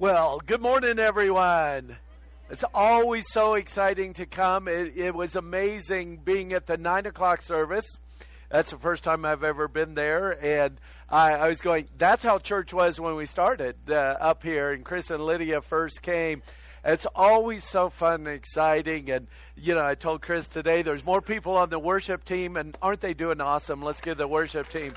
Well, good morning, everyone. It's always so exciting to come. It, it, was amazing being at the nine o'clock service. That's the first time I've ever been there, and I, I was going. That's how church was when we started uh, up here, and Chris and Lydia first came. It's always so fun and exciting, and you know, I told Chris today there's more people on the worship team, and aren't they doing awesome? Let's give the worship team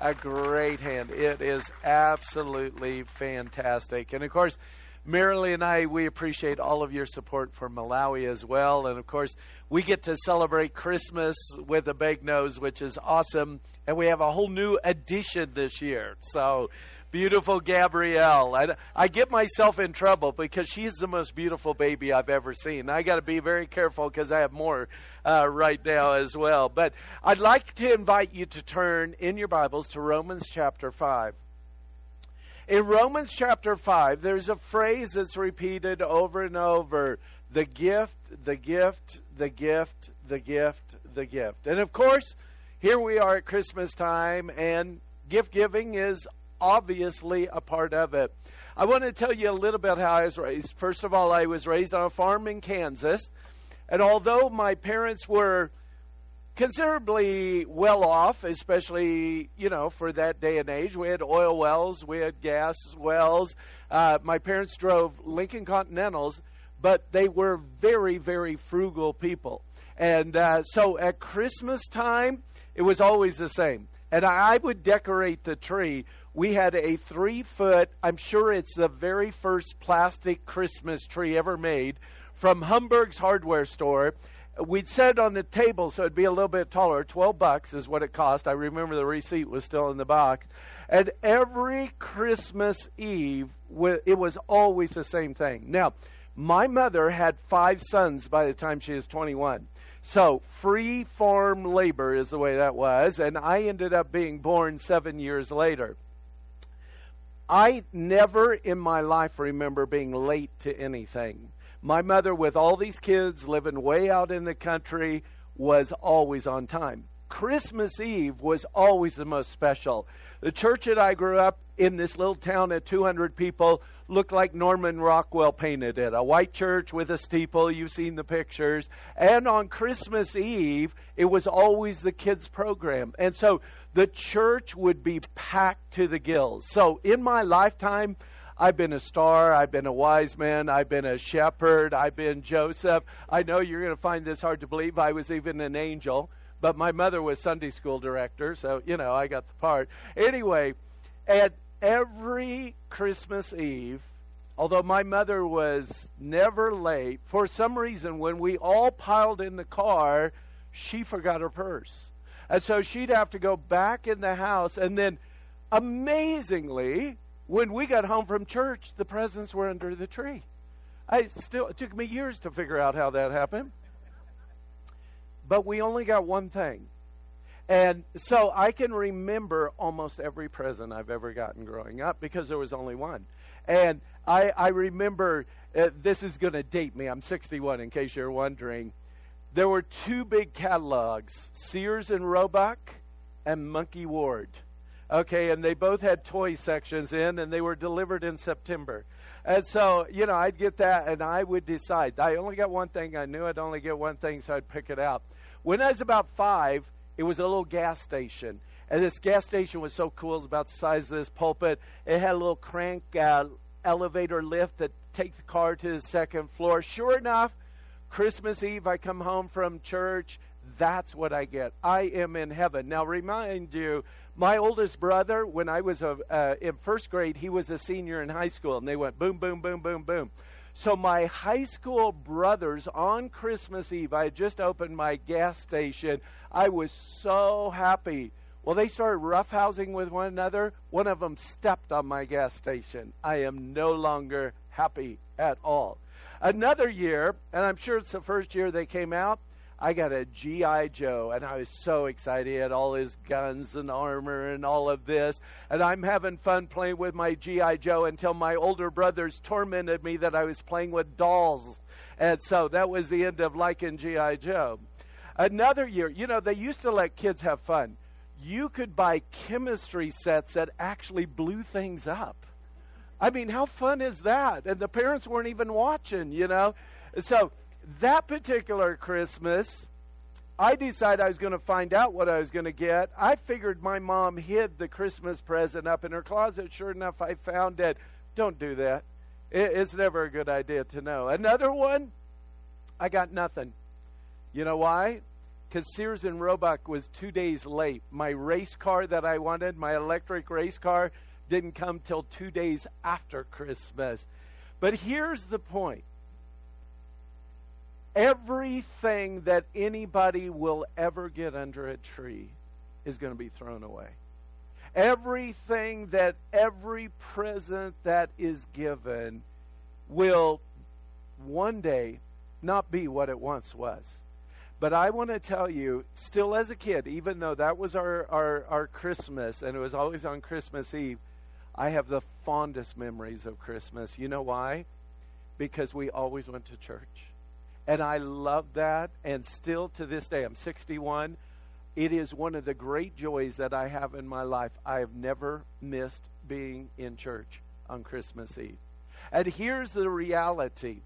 a great hand. It is absolutely fantastic. And of course, Marilyn and I, we appreciate all of your support for Malawi as well. And of course, we get to celebrate Christmas with a big nose, which is awesome. And we have a whole new edition this year. So beautiful Gabrielle. I, I get myself in trouble because she's the most beautiful baby I've ever seen. I got to be very careful because I have more uh, right now as well. But I'd like to invite you to turn in your Bibles to Romans chapter 5. In Romans chapter 5, there's a phrase that's repeated over and over the gift, the gift, the gift, the gift, the gift. And of course, here we are at Christmas time, and gift giving is obviously a part of it. I want to tell you a little bit how I was raised. First of all, I was raised on a farm in Kansas, and although my parents were considerably well off, especially you know for that day and age. We had oil wells, we had gas wells. Uh, my parents drove Lincoln Continentals, but they were very, very frugal people. And uh, so at Christmas time, it was always the same. And I would decorate the tree we had a three foot, I'm sure it's the very first plastic Christmas tree ever made from Humberg's hardware store. We'd set it on the table so it'd be a little bit taller. 12 bucks is what it cost. I remember the receipt was still in the box. And every Christmas Eve, it was always the same thing. Now, my mother had five sons by the time she was 21. So, free farm labor is the way that was. And I ended up being born seven years later. I never in my life remember being late to anything. My mother, with all these kids living way out in the country, was always on time. Christmas Eve was always the most special. The church that I grew up in, this little town of 200 people, looked like Norman Rockwell painted it. A white church with a steeple. You've seen the pictures. And on Christmas Eve, it was always the kids' program. And so the church would be packed to the gills. So in my lifetime, I've been a star, I've been a wise man, I've been a shepherd, I've been Joseph. I know you're going to find this hard to believe. I was even an angel, but my mother was Sunday school director, so, you know, I got the part. Anyway, at every Christmas Eve, although my mother was never late, for some reason, when we all piled in the car, she forgot her purse. And so she'd have to go back in the house. And then, amazingly, when we got home from church, the presents were under the tree. I still it took me years to figure out how that happened. But we only got one thing. And so I can remember almost every present I've ever gotten growing up because there was only one. And I, I remember, uh, this is going to date me. I'm 61 in case you're wondering there were two big catalogs Sears and Roebuck and Monkey Ward. Okay, and they both had toy sections in, and they were delivered in September. And so, you know, I'd get that, and I would decide. I only got one thing. I knew I'd only get one thing, so I'd pick it out. When I was about five, it was a little gas station. And this gas station was so cool. It was about the size of this pulpit. It had a little crank uh, elevator lift that take the car to the second floor. Sure enough, Christmas Eve, I come home from church. That's what I get. I am in heaven. Now, remind you, my oldest brother, when I was a, uh, in first grade, he was a senior in high school, and they went boom, boom, boom, boom, boom. So, my high school brothers on Christmas Eve, I had just opened my gas station. I was so happy. Well, they started roughhousing with one another. One of them stepped on my gas station. I am no longer happy at all. Another year, and I'm sure it's the first year they came out, I got a G.I. Joe, and I was so excited. He had all his guns and armor and all of this. And I'm having fun playing with my G.I. Joe until my older brothers tormented me that I was playing with dolls. And so that was the end of liking G.I. Joe. Another year, you know, they used to let kids have fun. You could buy chemistry sets that actually blew things up. I mean, how fun is that? And the parents weren't even watching, you know? So that particular Christmas, I decided I was going to find out what I was going to get. I figured my mom hid the Christmas present up in her closet. Sure enough, I found it. Don't do that. It's never a good idea to know. Another one, I got nothing. You know why? Because Sears and Roebuck was two days late. My race car that I wanted, my electric race car, didn't come till two days after Christmas. But here's the point everything that anybody will ever get under a tree is going to be thrown away. Everything that every present that is given will one day not be what it once was. But I want to tell you, still as a kid, even though that was our, our, our Christmas and it was always on Christmas Eve, I have the fondest memories of Christmas. You know why? Because we always went to church. And I love that. And still to this day, I'm 61. It is one of the great joys that I have in my life. I have never missed being in church on Christmas Eve. And here's the reality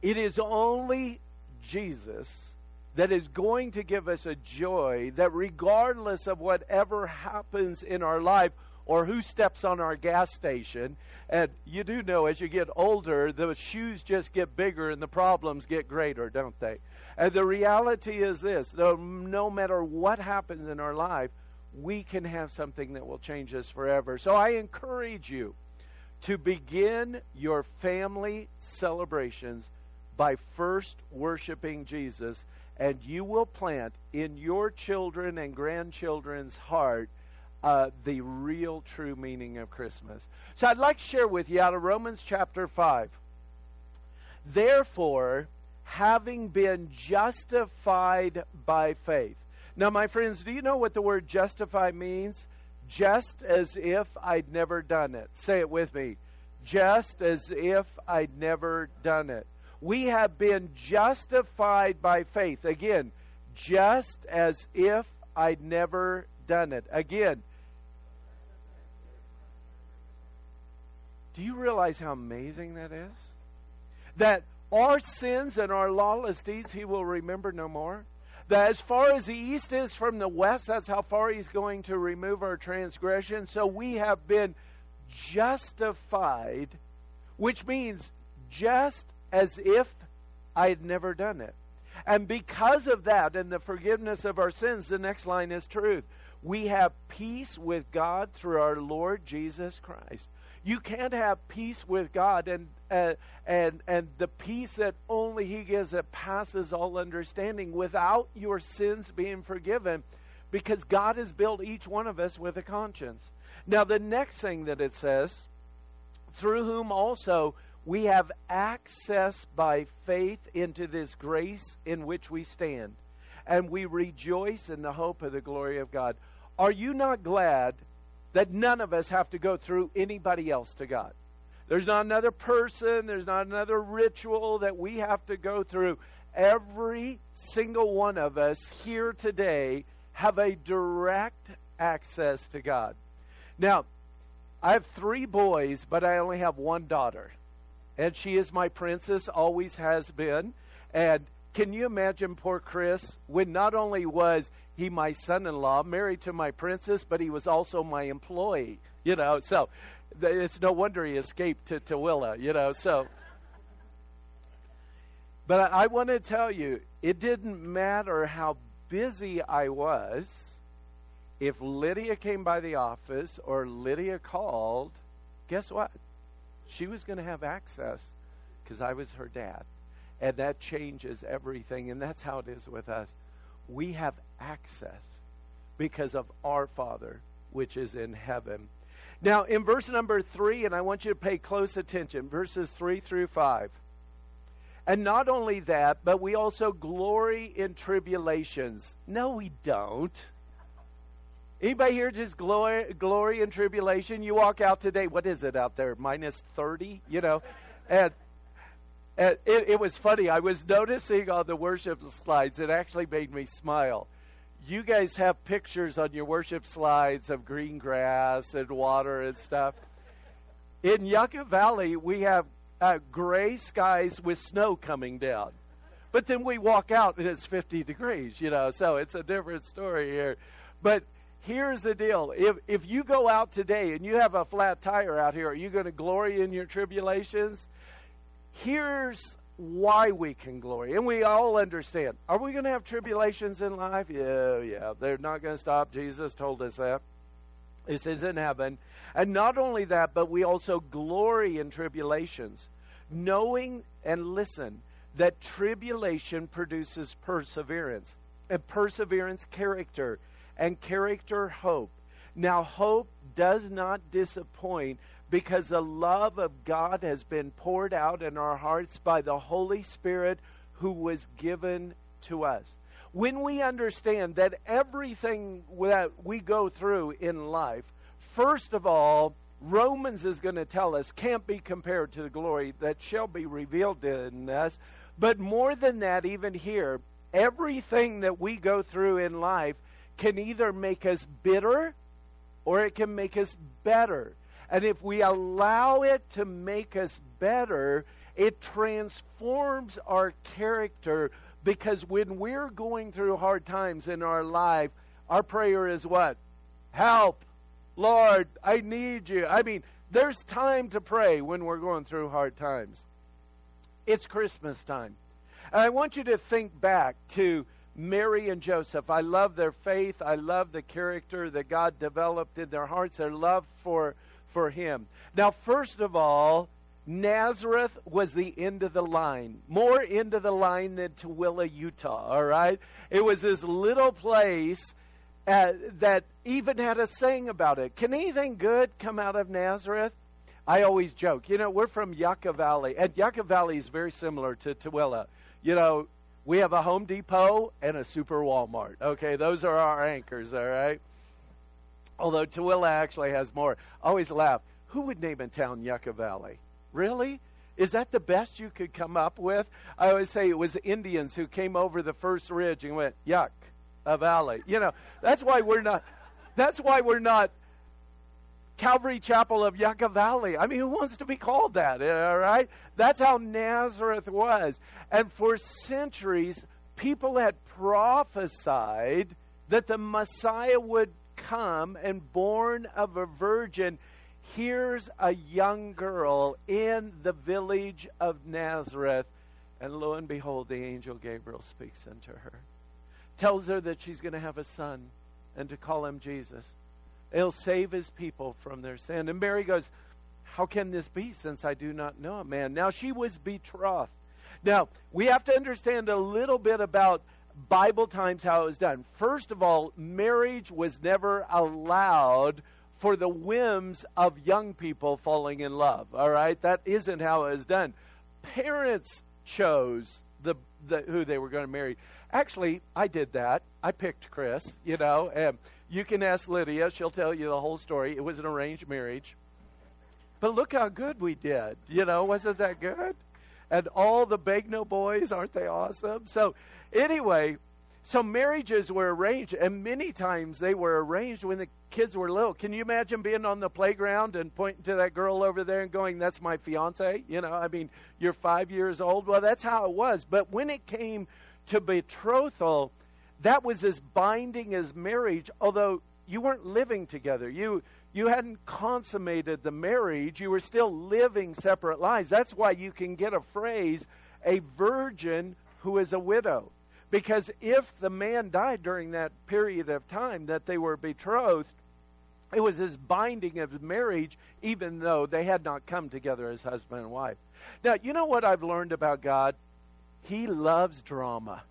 it is only Jesus that is going to give us a joy that, regardless of whatever happens in our life, or who steps on our gas station. And you do know as you get older, the shoes just get bigger and the problems get greater, don't they? And the reality is this no matter what happens in our life, we can have something that will change us forever. So I encourage you to begin your family celebrations by first worshiping Jesus, and you will plant in your children and grandchildren's heart uh, the real true meaning of Christmas. So I'd like to share with you out of Romans chapter 5. Therefore, having been justified by faith. Now, my friends, do you know what the word justify means? Just as if I'd never done it. Say it with me. Just as if I'd never done it. We have been justified by faith. Again, just as if I'd never done it. Again, Do you realize how amazing that is? That our sins and our lawless deeds he will remember no more. That as far as the east is from the west, that's how far he's going to remove our transgression. So we have been justified, which means just as if I had never done it. And because of that and the forgiveness of our sins, the next line is truth. We have peace with God through our Lord Jesus Christ. You can't have peace with God and uh, and and the peace that only He gives that passes all understanding without your sins being forgiven, because God has built each one of us with a conscience. Now, the next thing that it says, through whom also we have access by faith into this grace in which we stand, and we rejoice in the hope of the glory of God. Are you not glad that none of us have to go through anybody else to God. There's not another person, there's not another ritual that we have to go through. Every single one of us here today have a direct access to God. Now, I have three boys, but I only have one daughter. And she is my princess, always has been. And can you imagine poor Chris when not only was he my son-in-law, married to my princess, but he was also my employee, you know, so it's no wonder he escaped to Tooele, you know, so but I, I want to tell you, it didn't matter how busy I was. If Lydia came by the office or Lydia called, guess what? She was going to have access because I was her dad. And that changes everything. And that's how it is with us. We have access because of our Father, which is in heaven. Now, in verse number three, and I want you to pay close attention, verses three through five. And not only that, but we also glory in tribulations. No, we don't. Anybody here just glory, glory in tribulation? You walk out today, what is it out there? Minus 30, you know? And it, it, was funny. I was noticing on the worship slides, it actually made me smile. You guys have pictures on your worship slides of green grass and water and stuff. In Yucca Valley, we have uh, gray skies with snow coming down. But then we walk out and it's 50 degrees, you know, so it's a different story here. But here's the deal if, if you go out today and you have a flat tire out here, are you going to glory in your tribulations? Here's why we can glory. And we all understand. Are we going to have tribulations in life? Yeah, yeah. They're not going to stop. Jesus told us that. This is in heaven. And not only that, but we also glory in tribulations, knowing and listen that tribulation produces perseverance, and perseverance, character, and character, hope. Now, hope does not disappoint because the love of God has been poured out in our hearts by the Holy Spirit who was given to us. When we understand that everything that we go through in life, first of all, Romans is going to tell us can't be compared to the glory that shall be revealed in us. But more than that, even here, everything that we go through in life can either make us bitter or it can make us better. And if we allow it to make us better, it transforms our character because when we're going through hard times in our life, our prayer is what? Help! Lord, I need you. I mean, there's time to pray when we're going through hard times. It's Christmas time. And I want you to think back to Mary and Joseph. I love their faith. I love the character that God developed in their hearts, their love for for him. Now, first of all, Nazareth was the end of the line, more end of the line than Tooele, Utah, all right? It was this little place uh, that even had a saying about it. Can anything good come out of Nazareth? I always joke, you know, we're from Yucca Valley, and Yucca Valley is very similar to Tooele. You know, we have a Home Depot and a Super Walmart. Okay, those are our anchors, all right? Although Tooele actually has more. Always laugh. Who would name a town Yucca Valley? Really? Is that the best you could come up with? I always say it was Indians who came over the first ridge and went, yuck, a valley. You know, that's why we're not, that's why we're not Calvary Chapel of Yucca Valley. I mean, who wants to be called that? All right? That's how Nazareth was. And for centuries, people had prophesied that the Messiah would come and born of a virgin, here's a young girl in the village of Nazareth. And lo and behold, the angel Gabriel speaks unto her, tells her that she's going to have a son and to call him Jesus. He'll save his people from their sin. And Mary goes, How can this be since I do not know a man? Now, she was betrothed. Now, we have to understand a little bit about Bible times how it was done. First of all, marriage was never allowed for the whims of young people falling in love. All right? That isn't how it was done. Parents chose the, the who they were going to marry. Actually, I did that. I picked Chris, you know. And you can ask Lydia, she'll tell you the whole story. It was an arranged marriage. But look how good we did. You know, wasn't that good? And all the Begno boys, aren't they awesome? So Anyway, so marriages were arranged, and many times they were arranged when the kids were little. Can you imagine being on the playground and pointing to that girl over there and going, That's my fiance? You know, I mean, you're five years old. Well, that's how it was. But when it came to betrothal, that was as binding as marriage, although you weren't living together. You you hadn't consummated the marriage. You were still living separate lives. That's why you can get a phrase, a virgin who is a widow. Because if the man died during that period of time that they were betrothed, it was his binding of marriage, even though they had not come together as husband and wife. Now, you know what I've learned about God? He loves drama.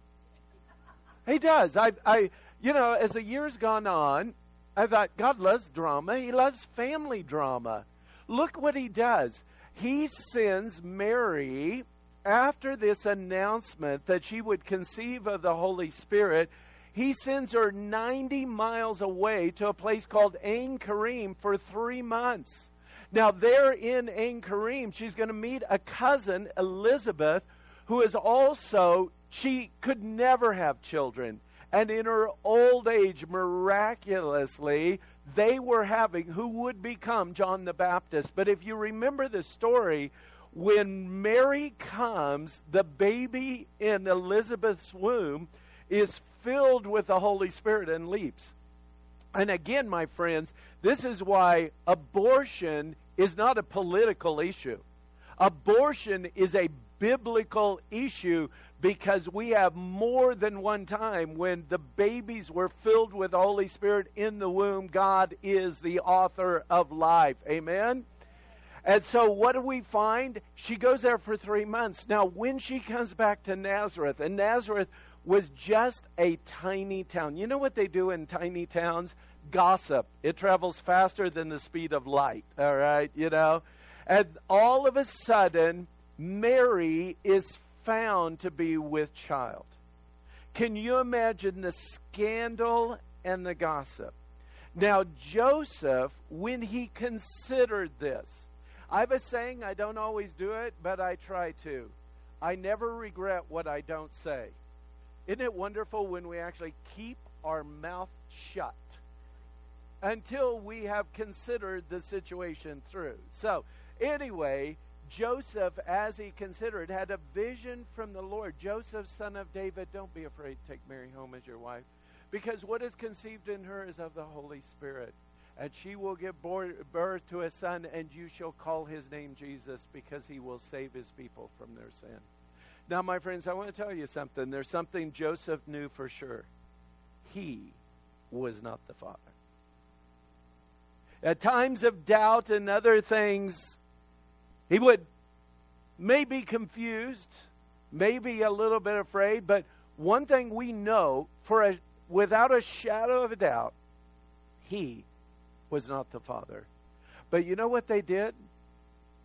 He does. I, I, you know, as the years gone on, I thought God loves drama. He loves family drama. Look what he does. He sends Mary after this announcement that she would conceive of the Holy Spirit, he sends her 90 miles away to a place called Ain Karim for three months. Now, there in Ain Karim, she's going to meet a cousin, Elizabeth, who is also, she could never have children. And in her old age, miraculously, they were having who would become John the Baptist. But if you remember the story, when Mary comes, the baby in Elizabeth's womb is filled with the Holy Spirit and leaps. And again, my friends, this is why abortion is not a political issue. Abortion is a biblical issue because we have more than one time when the babies were filled with Holy Spirit in the womb. God is the author of life. Amen? And so, what do we find? She goes there for three months. Now, when she comes back to Nazareth, and Nazareth was just a tiny town. You know what they do in tiny towns? Gossip. It travels faster than the speed of light, all right? You know? And all of a sudden, Mary is found to be with child. Can you imagine the scandal and the gossip? Now, Joseph, when he considered this, I have a saying, I don't always do it, but I try to. I never regret what I don't say. Isn't it wonderful when we actually keep our mouth shut until we have considered the situation through? So, anyway, Joseph, as he considered, had a vision from the Lord. Joseph, son of David, don't be afraid to take Mary home as your wife, because what is conceived in her is of the Holy Spirit. And she will give birth to a son, and you shall call his name Jesus, because he will save his people from their sin. Now, my friends, I want to tell you something. There's something Joseph knew for sure. He was not the father. At times of doubt and other things, he would may be confused, maybe a little bit afraid, but one thing we know for a, without a shadow of a doubt, he was not the father. But you know what they did?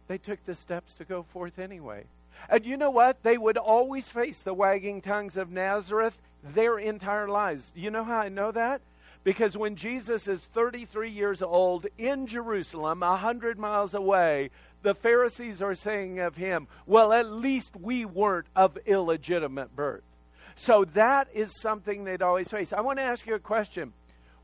They took the steps to go forth anyway. And you know what? They would always face the wagging tongues of Nazareth their entire lives. You know how I know that? Because when Jesus is 33 years old in Jerusalem, 100 miles away, the Pharisees are saying of him, well, at least we weren't of illegitimate birth. So that is something they'd always face. I want to ask you a question.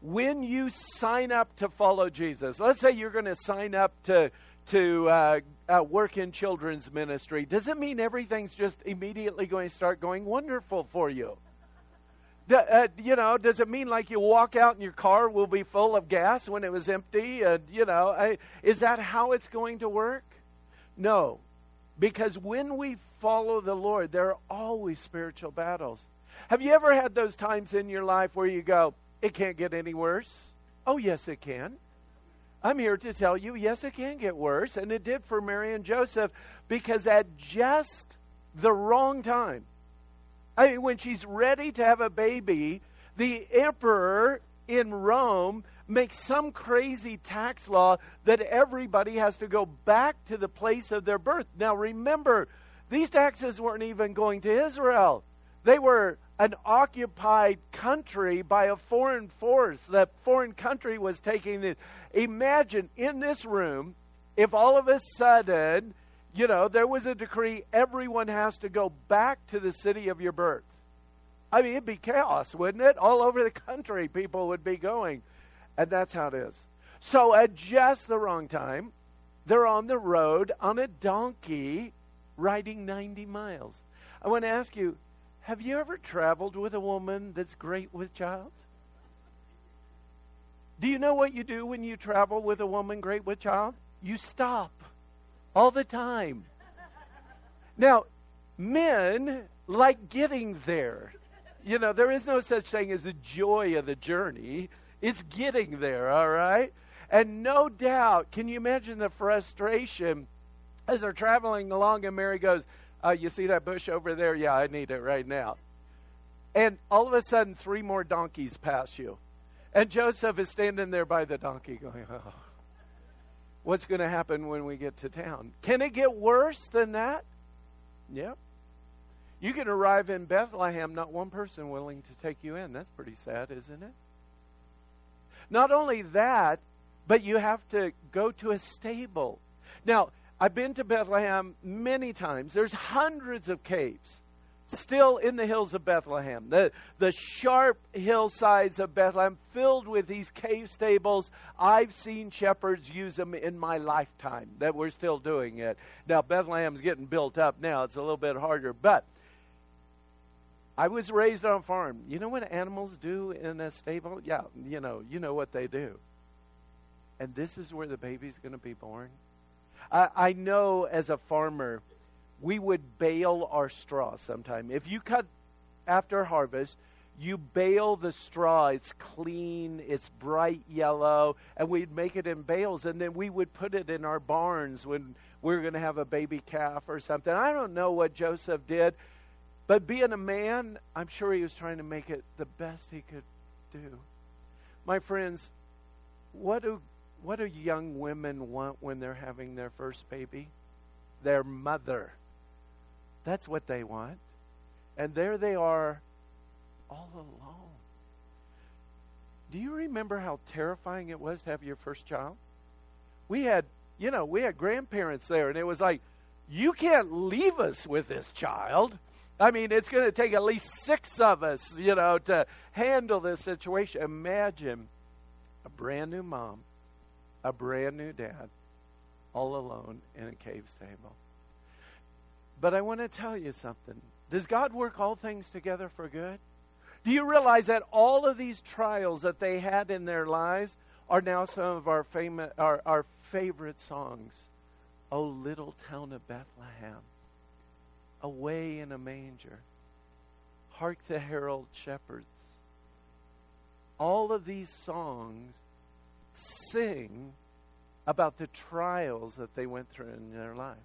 When you sign up to follow Jesus, let's say you're going to sign up to to uh, uh, work in children's ministry, does it mean everything's just immediately going to start going wonderful for you? uh, you know, does it mean like you walk out and your car will be full of gas when it was empty? You know, I, is that how it's going to work? No. Because when we follow the Lord, there are always spiritual battles. Have you ever had those times in your life where you go, it can't get any worse? Oh, yes, it can. I'm here to tell you, yes, it can get worse. And it did for Mary and Joseph because at just the wrong time, I mean, when she's ready to have a baby, the emperor in Rome makes some crazy tax law that everybody has to go back to the place of their birth. Now, remember, these taxes weren't even going to Israel, they were an occupied country by a foreign force. That foreign country was taking this. Imagine in this room, if all of a sudden you know, there was a decree everyone has to go back to the city of your birth. I mean, it'd be chaos, wouldn't it? All over the country, people would be going. And that's how it is. So, at just the wrong time, they're on the road on a donkey riding 90 miles. I want to ask you have you ever traveled with a woman that's great with child? Do you know what you do when you travel with a woman great with child? You stop all the time. Now, men like getting there. You know, there is no such thing as the joy of the journey. It's getting there, all right? And no doubt, can you imagine the frustration as they're traveling along and Mary goes, uh, You see that bush over there? Yeah, I need it right now. And all of a sudden, three more donkeys pass you. And Joseph is standing there by the donkey going, Oh what's going to happen when we get to town. Can it get worse than that? Yep. You can arrive in Bethlehem, not one person willing to take you in. That's pretty sad, isn't it? Not only that, but you have to go to a stable. Now, I've been to Bethlehem many times. There's hundreds of caves. still in the hills of Bethlehem, the, the sharp hillsides of Bethlehem, filled with these cave stables. I've seen shepherds use them in my lifetime that we're still doing it. Now, Bethlehem's getting built up now, it's a little bit harder, but I was raised on a farm. You know what animals do in a stable? Yeah, you know, you know what they do. And this is where the baby's going to be born. I, I know as a farmer, we would bale our straw sometime. If you cut after harvest, you bale the straw. It's clean, it's bright yellow, and we'd make it in bales, and then we would put it in our barns when we were going to have a baby calf or something. I don't know what Joseph did, but being a man, I'm sure he was trying to make it the best he could do. My friends, what do what do young women want when they're having their first baby? Their mother. That's what they want. And there they are all alone. Do you remember how terrifying it was to have your first child? We had, you know, we had grandparents there, and it was like, you can't leave us with this child. I mean, it's going to take at least six of us, you know, to handle this situation. Imagine a brand new mom, a brand new dad, all alone in a cave stable. But I want to tell you something. Does God work all things together for good? Do you realize that all of these trials that they had in their lives are now some of our famous, our, our favorite songs? Oh, little town of Bethlehem, away in a manger, hark the herald shepherds. All of these songs sing about the trials that they went through in their life.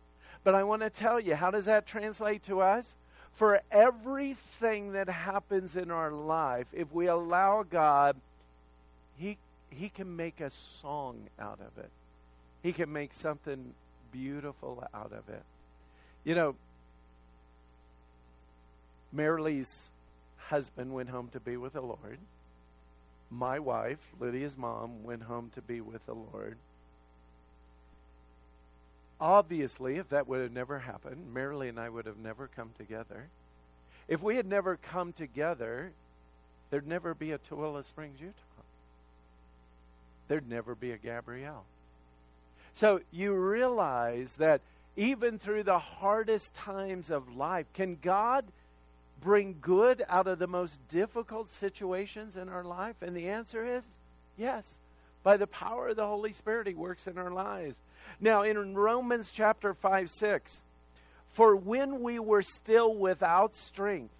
But I want to tell you, how does that translate to us? For everything that happens in our life, if we allow God, He, he can make a song out of it. He can make something beautiful out of it. You know, Marilee's husband went home to be with the Lord. My wife, Lydia's mom, went home to be with the Lord. Obviously, if that would have never happened, Marilee and I would have never come together. If we had never come together, there'd never be a Tooele Springs, Utah. There'd never be a Gabrielle. So you realize that even through the hardest times of life, can God bring good out of the most difficult situations in our life? And the answer is yes. By the power of the Holy Spirit, He works in our lives. Now, in Romans chapter 5 6, for when we were still without strength,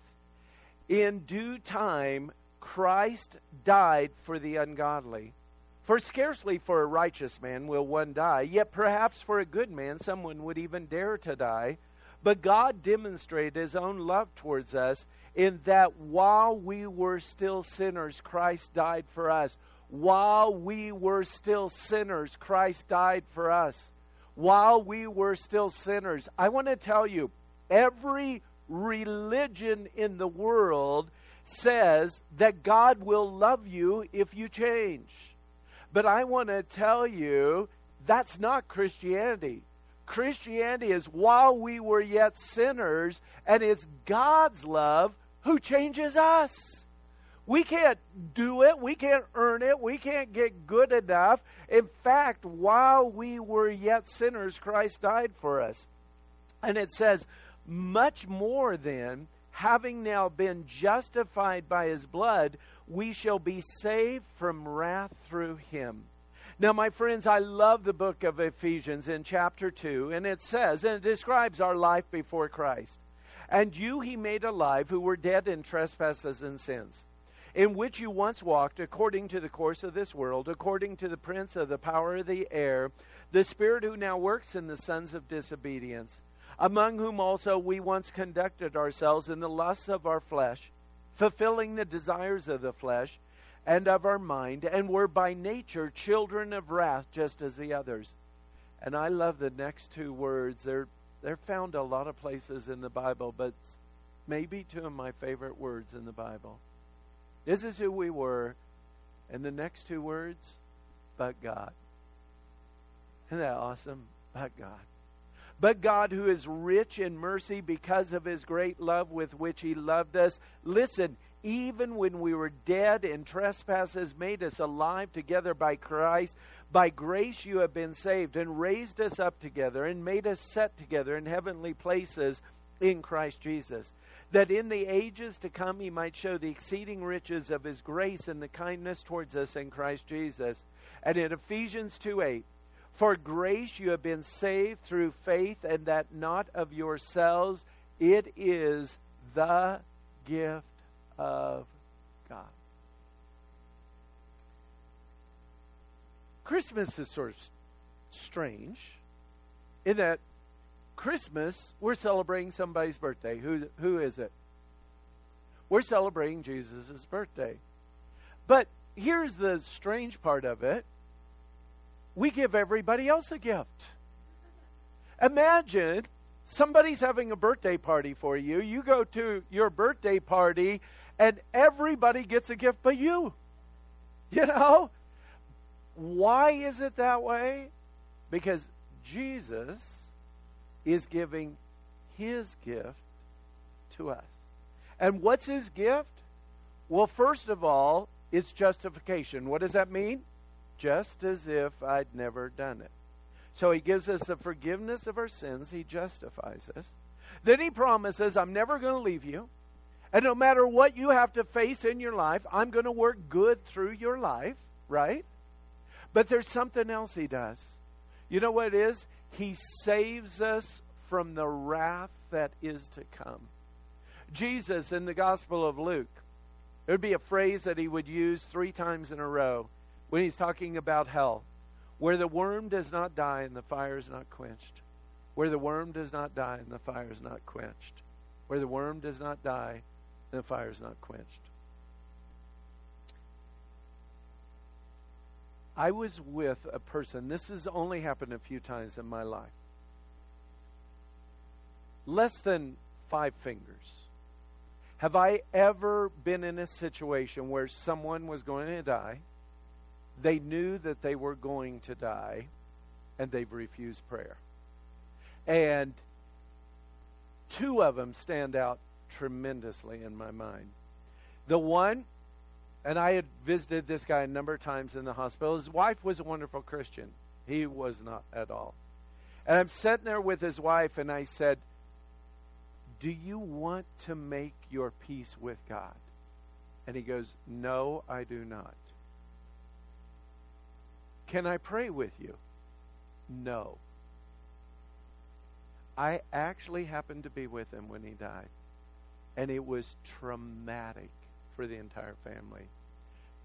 in due time Christ died for the ungodly. For scarcely for a righteous man will one die, yet perhaps for a good man someone would even dare to die. But God demonstrated his own love towards us in that while we were still sinners, Christ died for us. While we were still sinners, Christ died for us. While we were still sinners. I want to tell you, every religion in the world says that God will love you if you change. But I want to tell you, that's not Christianity. Christianity is while we were yet sinners, and it's God's love who changes us. We can't do it. We can't earn it. We can't get good enough. In fact, while we were yet sinners, Christ died for us. And it says, much more than having now been justified by his blood, we shall be saved from wrath through him. Now, my friends, I love the book of Ephesians in chapter 2, and it says, and it describes our life before Christ. And you he made alive who were dead in trespasses and sins in which you once walked according to the course of this world, according to the prince of the power of the air, the spirit who now works in the sons of disobedience, among whom also we once conducted ourselves in the lusts of our flesh, fulfilling the desires of the flesh and of our mind, and were by nature children of wrath, just as the others. And I love the next two words. They're they're found a lot of places in the Bible, but maybe two of my favorite words in the Bible. This is who we were. And the next two words, but God. Isn't that awesome? But God. But God, who is rich in mercy because of his great love with which he loved us, listen, even when we were dead in trespasses, made us alive together by Christ. By grace you have been saved, and raised us up together, and made us set together in heavenly places in Christ Jesus, that in the ages to come he might show the exceeding riches of his grace and the kindness towards us in Christ Jesus. And in Ephesians 2 8, for grace you have been saved through faith, and that not of yourselves. It is the gift of God. Christmas is sort of strange in that Christmas, we're celebrating somebody's birthday. Who, who is it? We're celebrating Jesus' birthday. But here's the strange part of it we give everybody else a gift. Imagine somebody's having a birthday party for you. You go to your birthday party, and everybody gets a gift but you. You know? Why is it that way? Because Jesus is giving his gift to us. And what's his gift? Well, first of all, it's justification. What does that mean? just as if I'd never done it. So he gives us the forgiveness of our sins, he justifies us. Then he promises, I'm never going to leave you. And no matter what you have to face in your life, I'm going to work good through your life, right? But there's something else he does. You know what it is? He saves us from the wrath that is to come. Jesus in the Gospel of Luke, it would be a phrase that he would use three times in a row when he's talking about hell, where the worm does not die and the fire is not quenched. Where the worm does not die and the fire is not quenched. Where the worm does not die and the fire is not quenched. I was with a person, this has only happened a few times in my life. Less than five fingers. Have I ever been in a situation where someone was going to die? They knew that they were going to die, and they've refused prayer. And two of them stand out tremendously in my mind. The one, and I had visited this guy a number of times in the hospital. His wife was a wonderful Christian. He was not at all. And I'm sitting there with his wife, and I said, Do you want to make your peace with God? And he goes, No, I do not. Can I pray with you? No. I actually happened to be with him when he died. And it was traumatic for the entire family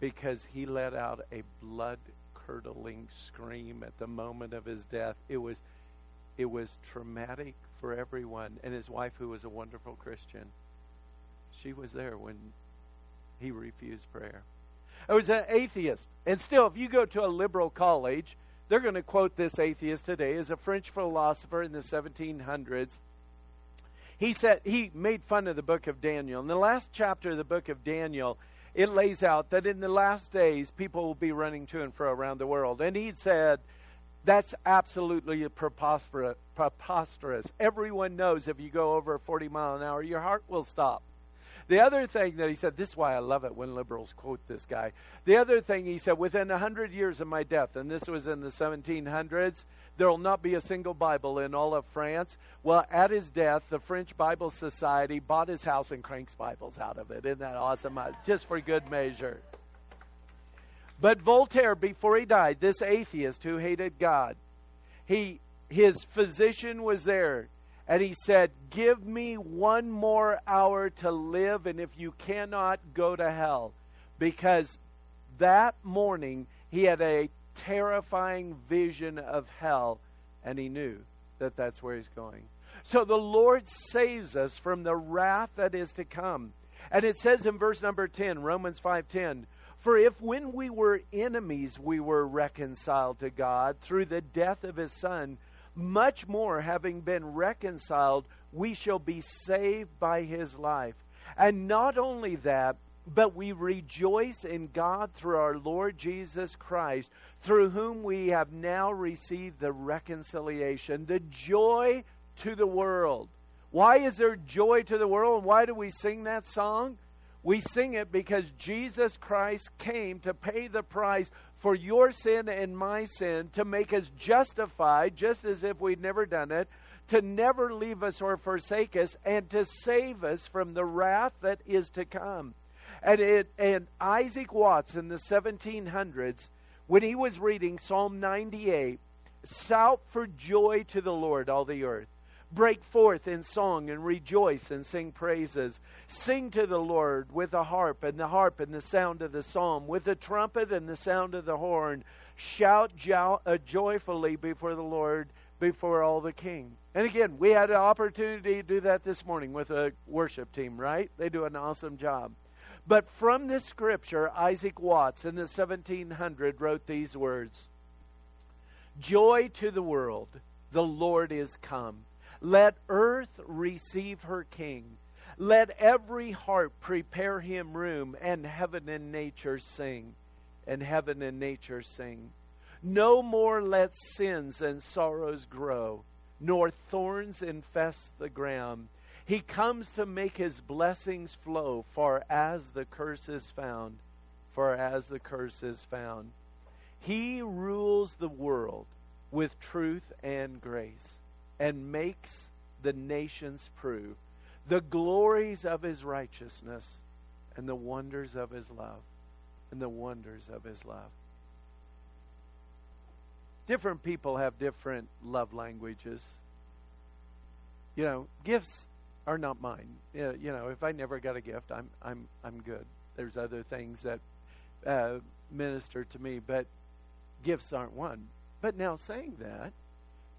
because he let out a blood curdling scream at the moment of his death. It was it was traumatic for everyone and his wife who was a wonderful Christian. She was there when he refused prayer. I was an atheist. And still, if you go to a liberal college, they're going to quote this atheist today as a French philosopher in the 1700s. He said he made fun of the book of Daniel. In the last chapter of the book of Daniel, it lays out that in the last days people will be running to and fro around the world. And he said that's absolutely preposterous. Everyone knows if you go over 40 mile an hour, your heart will stop. The other thing that he said, this is why I love it when liberals quote this guy. The other thing he said, within a hundred years of my death, and this was in the 1700s, there will not be a single Bible in all of France. Well, at his death, the French Bible Society bought his house and cranks Bibles out of it. Isn't that awesome? Uh, just for good measure. But Voltaire, before he died, this atheist who hated God, he his physician was there and he said, Give me one more hour to live, and if you cannot, go to hell. Because that morning he had a terrifying vision of hell, and he knew that that's where he's going. So the Lord saves us from the wrath that is to come. And it says in verse number 10, Romans 5:10, "For if when we were enemies we were reconciled to God through the death of his son, much more, having been reconciled, we shall be saved by his life. And not only that, but we rejoice in God through our Lord Jesus Christ, through whom we have now received the reconciliation, the joy to the world. Why is there joy to the world? Why do we sing that song? We sing it because Jesus Christ came to pay the price for your sin and my sin, to make us justified, just as if we'd never done it, to never leave us or forsake us, and to save us from the wrath that is to come. And, it, and Isaac Watts in the 1700s, when he was reading Psalm 98, shout for joy to the Lord, all the earth. Break forth in song and rejoice and sing praises. Sing to the Lord with a harp and the harp and the sound of the psalm, with the trumpet and the sound of the horn. Shout uh, joyfully before the Lord, before all the king. And again, we had an opportunity to do that this morning with a worship team, right? They do an awesome job. But from this scripture, Isaac Watts in the 1700 wrote these words Joy to the world, the Lord is come. Let earth receive her king. Let every heart prepare him room, and heaven and nature sing. And heaven and nature sing. No more let sins and sorrows grow, nor thorns infest the ground. He comes to make his blessings flow, far as the curse is found, far as the curse is found. He rules the world with truth and grace and makes the nations prove the glories of his righteousness and the wonders of his love. And the wonders of his love. Different people have different love languages. You know, gifts are not mine. You know, if I never got a gift, I'm I'm I'm good. There's other things that uh, minister to me, but gifts aren't one. But now saying that,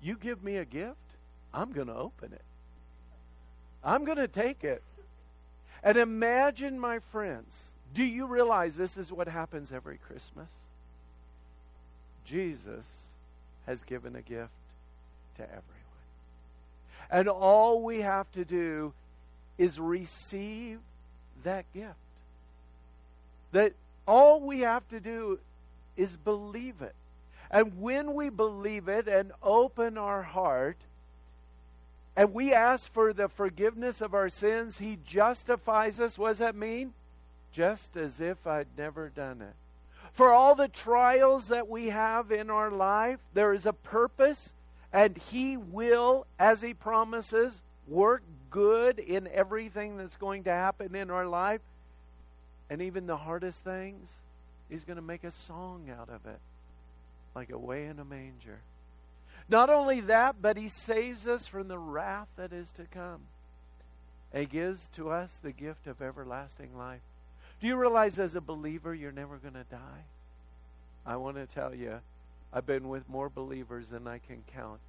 you give me a gift, I'm going to open it. I'm going to take it. And imagine, my friends, do you realize this is what happens every Christmas? Jesus has given a gift to everyone. And all we have to do is receive that gift. That all we have to do is believe it. And when we believe it and open our heart, and we ask for the forgiveness of our sins, He justifies us. What does that mean? Just as if I'd never done it. For all the trials that we have in our life, there is a purpose, and He will, as He promises, work good in everything that's going to happen in our life. And even the hardest things, He's going to make a song out of it, like Away in a Manger. Not only that, but He saves us from the wrath that is to come. He gives to us the gift of everlasting life. Do you realize as a believer you're never going to die? I want to tell you, I've been with more believers than I can count,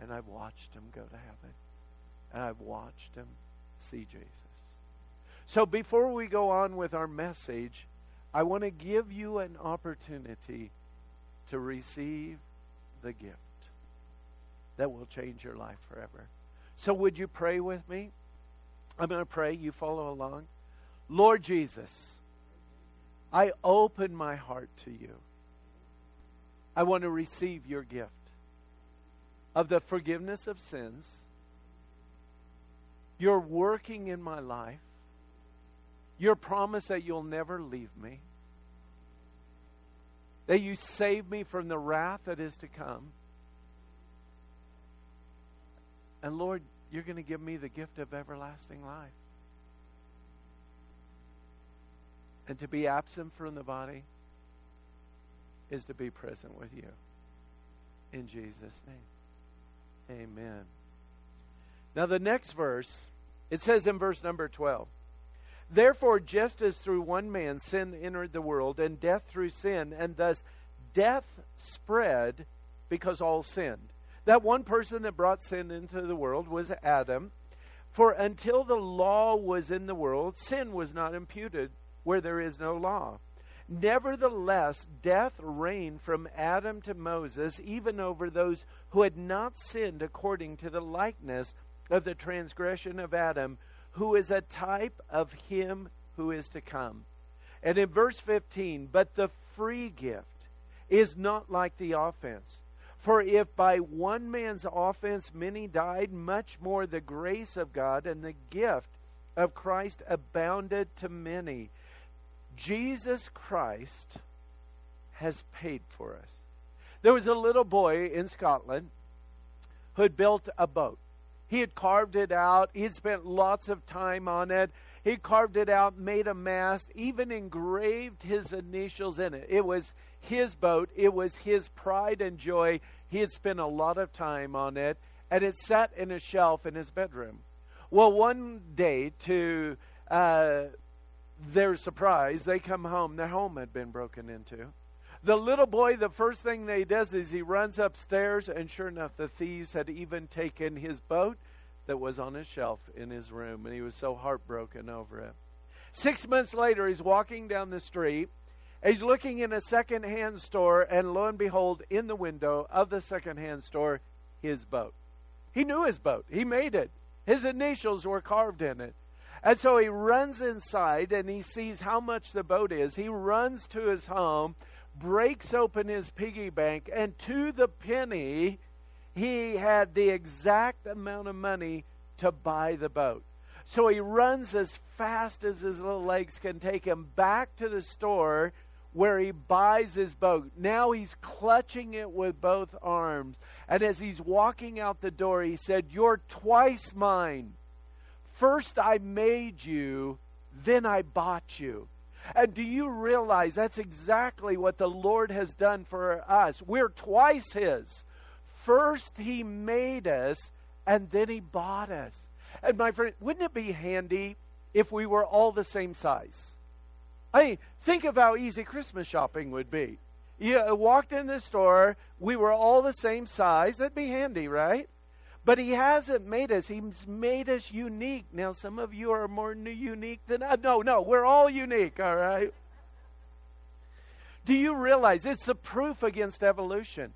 and I've watched them go to heaven. And I've watched them see Jesus. So before we go on with our message, I want to give you an opportunity to receive the gift that will change your life forever. So, would you pray with me? I'm going to pray. You follow along. Lord Jesus, I open my heart to you. I want to receive your gift of the forgiveness of sins. You're working in my life. Your promise that you'll never leave me. That you save me from the wrath that is to come. And Lord, you're going to give me the gift of everlasting life. And to be absent from the body is to be present with you. In Jesus' name. Amen. Now, the next verse, it says in verse number 12 Therefore, just as through one man sin entered the world, and death through sin, and thus death spread because all sinned. That one person that brought sin into the world was Adam. For until the law was in the world, sin was not imputed where there is no law. Nevertheless, death reigned from Adam to Moses, even over those who had not sinned according to the likeness of the transgression of Adam, who is a type of him who is to come. And in verse 15, but the free gift is not like the offense. For if by one man's offense many died, much more the grace of God and the gift of Christ abounded to many. Jesus Christ has paid for us. There was a little boy in Scotland who had built a boat. He had carved it out. He had spent lots of time on it. He carved it out, made a mast, even engraved his initials in it. It was his boat. It was his pride and joy. He had spent a lot of time on it, and it sat in a shelf in his bedroom. Well, one day, to uh, their surprise, they come home. Their home had been broken into. The little boy, the first thing that he does is he runs upstairs, and sure enough, the thieves had even taken his boat that was on his shelf in his room, and he was so heartbroken over it. Six months later, he's walking down the street. He's looking in a second-hand store, and lo and behold, in the window of the second-hand store, his boat. He knew his boat. He made it. His initials were carved in it. And so he runs inside and he sees how much the boat is. He runs to his home breaks open his piggy bank, and to the penny, he had the exact amount of money to buy the boat. So he runs as fast as his little legs can take him back to the store where he buys his boat. Now he's clutching it with both arms. And as he's walking out the door, he said, You're twice mine. First I made you, then I bought you. And do you realize that's exactly what the Lord has done for us? We're twice His. First, He made us, and then He bought us. And my friend, wouldn't it be handy if we were all the same size? I mean, think of how easy Christmas shopping would be. You walked in the store, we were all the same size. That'd be handy, right? But he hasn't made us. He's made us unique. Now, some of you are more unique than I. No, no, we're all unique, all right? Do you realize it's the proof against evolution?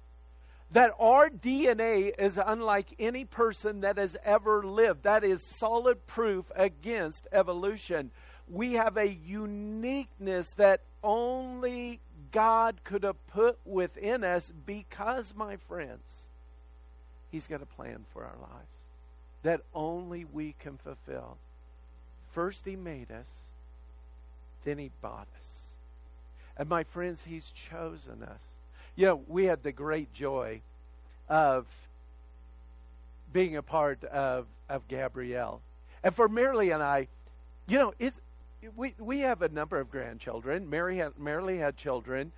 That our DNA is unlike any person that has ever lived. That is solid proof against evolution. We have a uniqueness that only God could have put within us because, my friends, He's got a plan for our lives that only we can fulfill. First, He made us, then He bought us. And my friends, He's chosen us. Know, we had the great joy of being a part of, of Gabrielle. And for Marilee and I, you know, it's we we have a number of grandchildren. Mary had Marilee had children.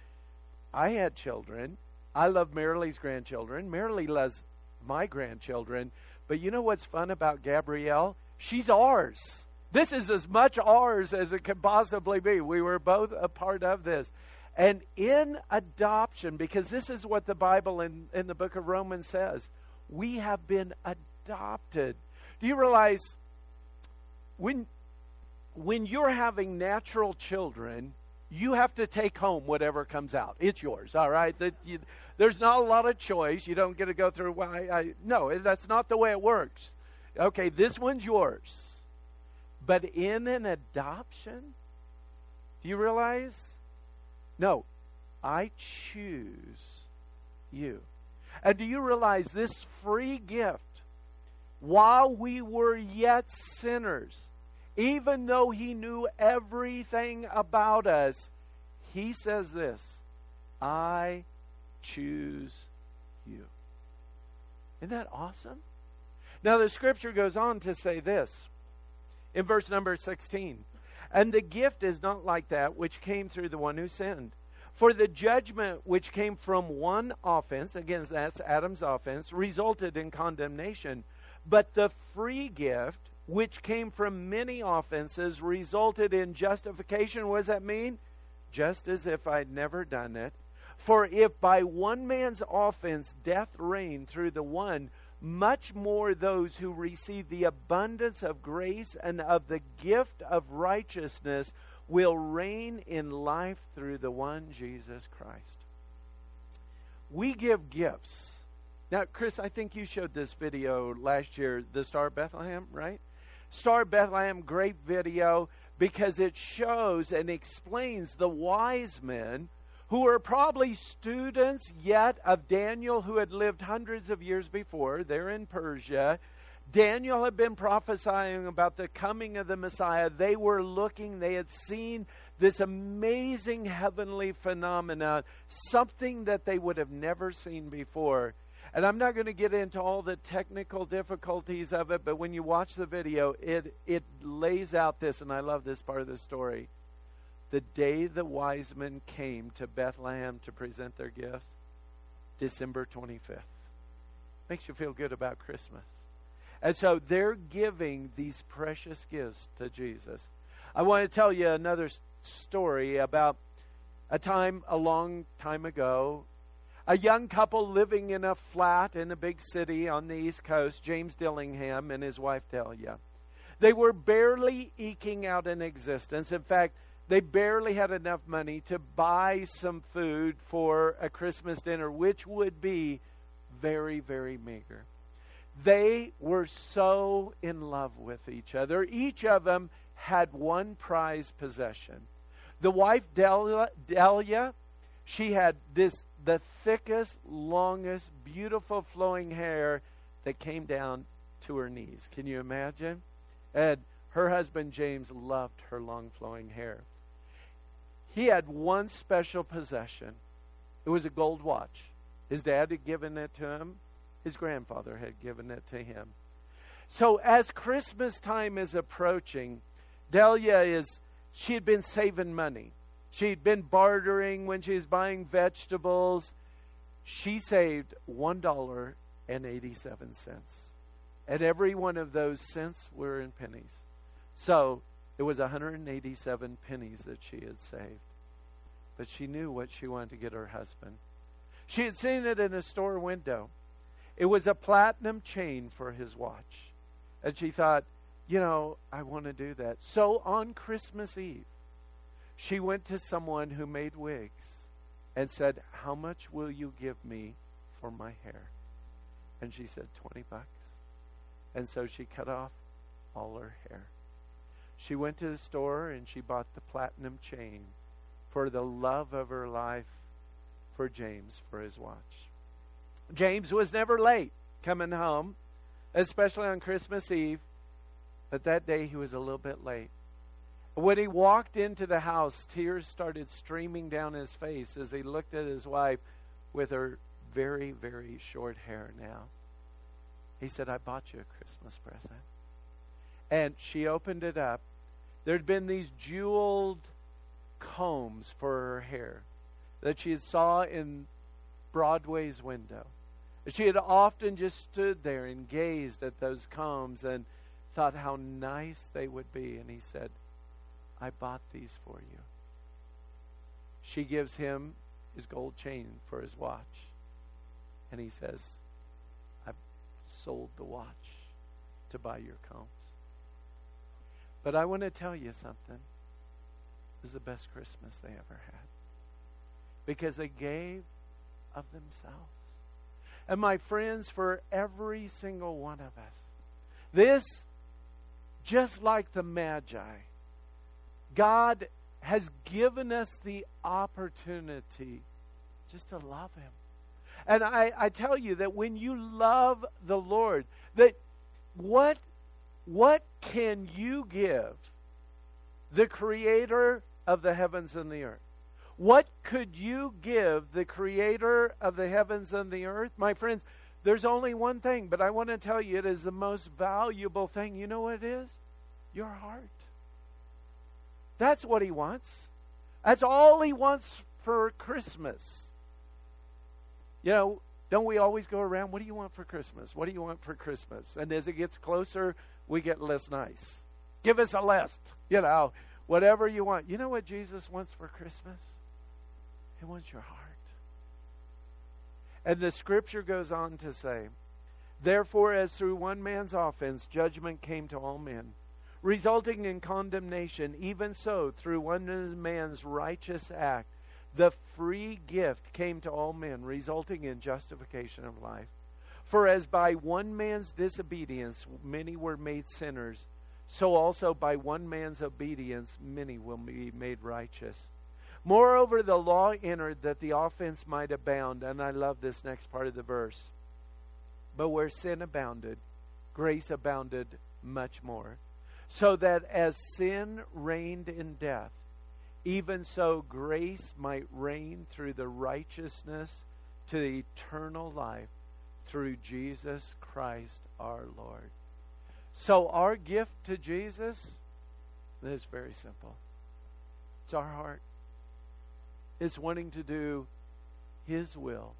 I had children. I love Marilee's grandchildren. Marilee loves my grandchildren. But you know what's fun about Gabrielle? She's ours. This is as much ours as it could possibly be. We were both a part of this. And in adoption, because this is what the Bible in, in the book of Romans says, we have been adopted. Do you realize when, when you're having natural children, you have to take home whatever comes out. It's yours, all right? There's not a lot of choice. You don't get to go through. Well, I, I, no, that's not the way it works. Okay, this one's yours. But in an adoption, do you realize? No, I choose you. And do you realize this free gift, while we were yet sinners, even though he knew everything about us, he says this I choose you. Isn't that awesome? Now, the scripture goes on to say this in verse number 16 And the gift is not like that which came through the one who sinned. For the judgment which came from one offense, again, that's Adam's offense, resulted in condemnation. But the free gift which came from many offenses, resulted in justification. What does that mean? Just as if I'd never done it. For if by one man's offense death reigned through the one, much more those who receive the abundance of grace and of the gift of righteousness will reign in life through the one Jesus Christ. We give gifts. Now, Chris, I think you showed this video last year, the Star of Bethlehem, right? Star Bethlehem, great video. because it shows and explains the wise men who were probably students yet of Daniel, who had lived hundreds of years before. They're in Persia. Daniel had been prophesying about the coming of the Messiah. They were looking, they had seen this amazing heavenly phenomenon, something that they would have never seen before. And I'm not going to get into all the technical difficulties of it, but when you watch the video, it, it lays out this, and I love this part of the story. The day the wise men came to Bethlehem to present their gifts, December 25th. Makes you feel good about Christmas. And so they're giving these precious gifts to Jesus. I want to tell you another story about a time a long time ago a young couple living in a flat in a big city on the East Coast, James Dillingham and his wife Delia. They were barely eking out an existence. In fact, they barely had enough money to buy some food for a Christmas dinner, which would be very, very meager. They were so in love with each other. Each of them had one prized possession. The wife, Delia, Delia she had this the thickest, longest, beautiful flowing hair that came down to her knees. Can you imagine? And her husband James loved her long flowing hair. He had one special possession. It was a gold watch. His dad had given it to him. His grandfather had given it to him. So as Christmas time is approaching, Delia is she had been saving money. She'd been bartering when she was buying vegetables. She saved $1.87. And every one of those cents were in pennies. So it was 187 pennies that she had saved. But she knew what she wanted to get her husband. She had seen it in a store window. It was a platinum chain for his watch. And she thought, you know, I want to do that. So on Christmas Eve, she went to someone who made wigs and said, How much will you give me for my hair? And she said, 20 bucks. And so she cut off all her hair. She went to the store and she bought the platinum chain for the love of her life for James for his watch. James was never late coming home, especially on Christmas Eve, but that day he was a little bit late. When he walked into the house, tears started streaming down his face as he looked at his wife with her very, very short hair now. He said, I bought you a Christmas present. And she opened it up. There'd been these jeweled combs for her hair that she had saw in Broadway's window. She had often just stood there and gazed at those combs and thought how nice they would be. And he said, I bought these for you. She gives him his gold chain for his watch. And he says, I've sold the watch to buy your combs. But I want to tell you something. It was the best Christmas they ever had. Because they gave of themselves. And my friends, for every single one of us, this, just like the Magi, God has given us the opportunity just to love Him. And I, I tell you that when you love the Lord, that what what can you give the creator of the heavens and the earth? What could you give the creator of the heavens and the earth? My friends, there's only one thing, but I want to tell you it is the most valuable thing. You know what it is? Your heart. That's what he wants. That's all he wants for Christmas. You know, don't we always go around, what do you want for Christmas? What do you want for Christmas? And as it gets closer, we get less nice. Give us a list, you know, whatever you want. You know what Jesus wants for Christmas? He wants your heart. And the scripture goes on to say, Therefore, as through one man's offense judgment came to all men, resulting in condemnation, even so, through one man's righteous act, the free gift came to all men, resulting in justification of life. For as by one man's disobedience many were made sinners, so also by one man's obedience many will be made righteous. Moreover, the law entered that the offense might abound. And I love this next part of the verse. But where sin abounded, grace abounded much more. So that as sin reigned in death, even so grace might reign through the righteousness to the eternal life through Jesus Christ our Lord. So, our gift to Jesus is very simple it's our heart, it's wanting to do His will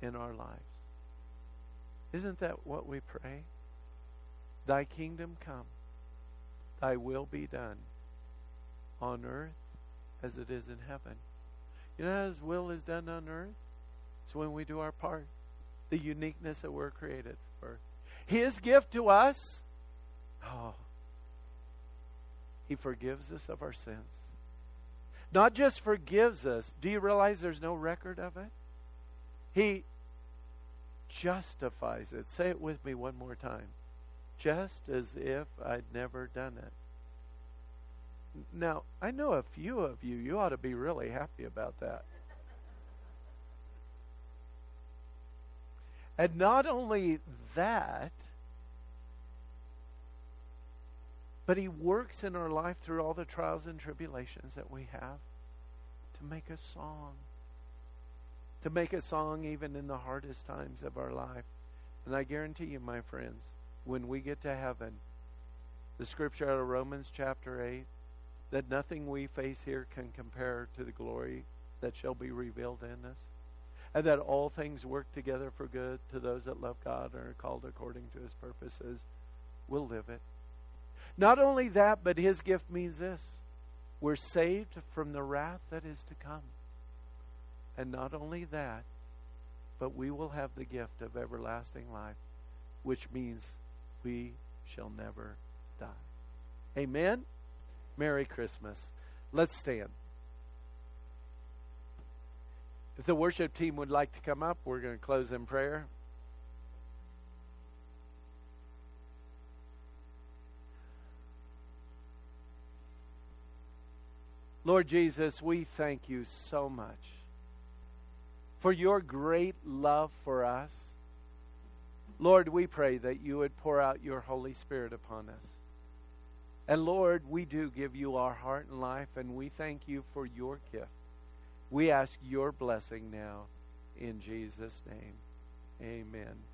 in our lives. Isn't that what we pray? Thy kingdom come, thy will be done on earth as it is in heaven. You know how His will is done on earth? It's when we do our part, the uniqueness that we're created for. His gift to us, oh, He forgives us of our sins. Not just forgives us, do you realize there's no record of it? He justifies it. Say it with me one more time. Just as if I'd never done it. Now, I know a few of you, you ought to be really happy about that. And not only that, but He works in our life through all the trials and tribulations that we have to make a song. To make a song even in the hardest times of our life. And I guarantee you, my friends, when we get to heaven, the scripture out of Romans chapter 8, that nothing we face here can compare to the glory that shall be revealed in us and that all things work together for good to those that love God and are called according to his purposes, will live it. Not only that, but his gift means this we're saved from the wrath that is to come. And not only that, but we will have the gift of everlasting life, which means we shall never die. Amen. Merry Christmas. Let's stand. If the worship team would like to come up, we're going to close in prayer. Lord Jesus, we thank you so much for your great love for us. Lord, we pray that you would pour out your Holy Spirit upon us. And Lord, we do give you our heart and life, and we thank you for your gift. We ask your blessing now in Jesus' name. Amen.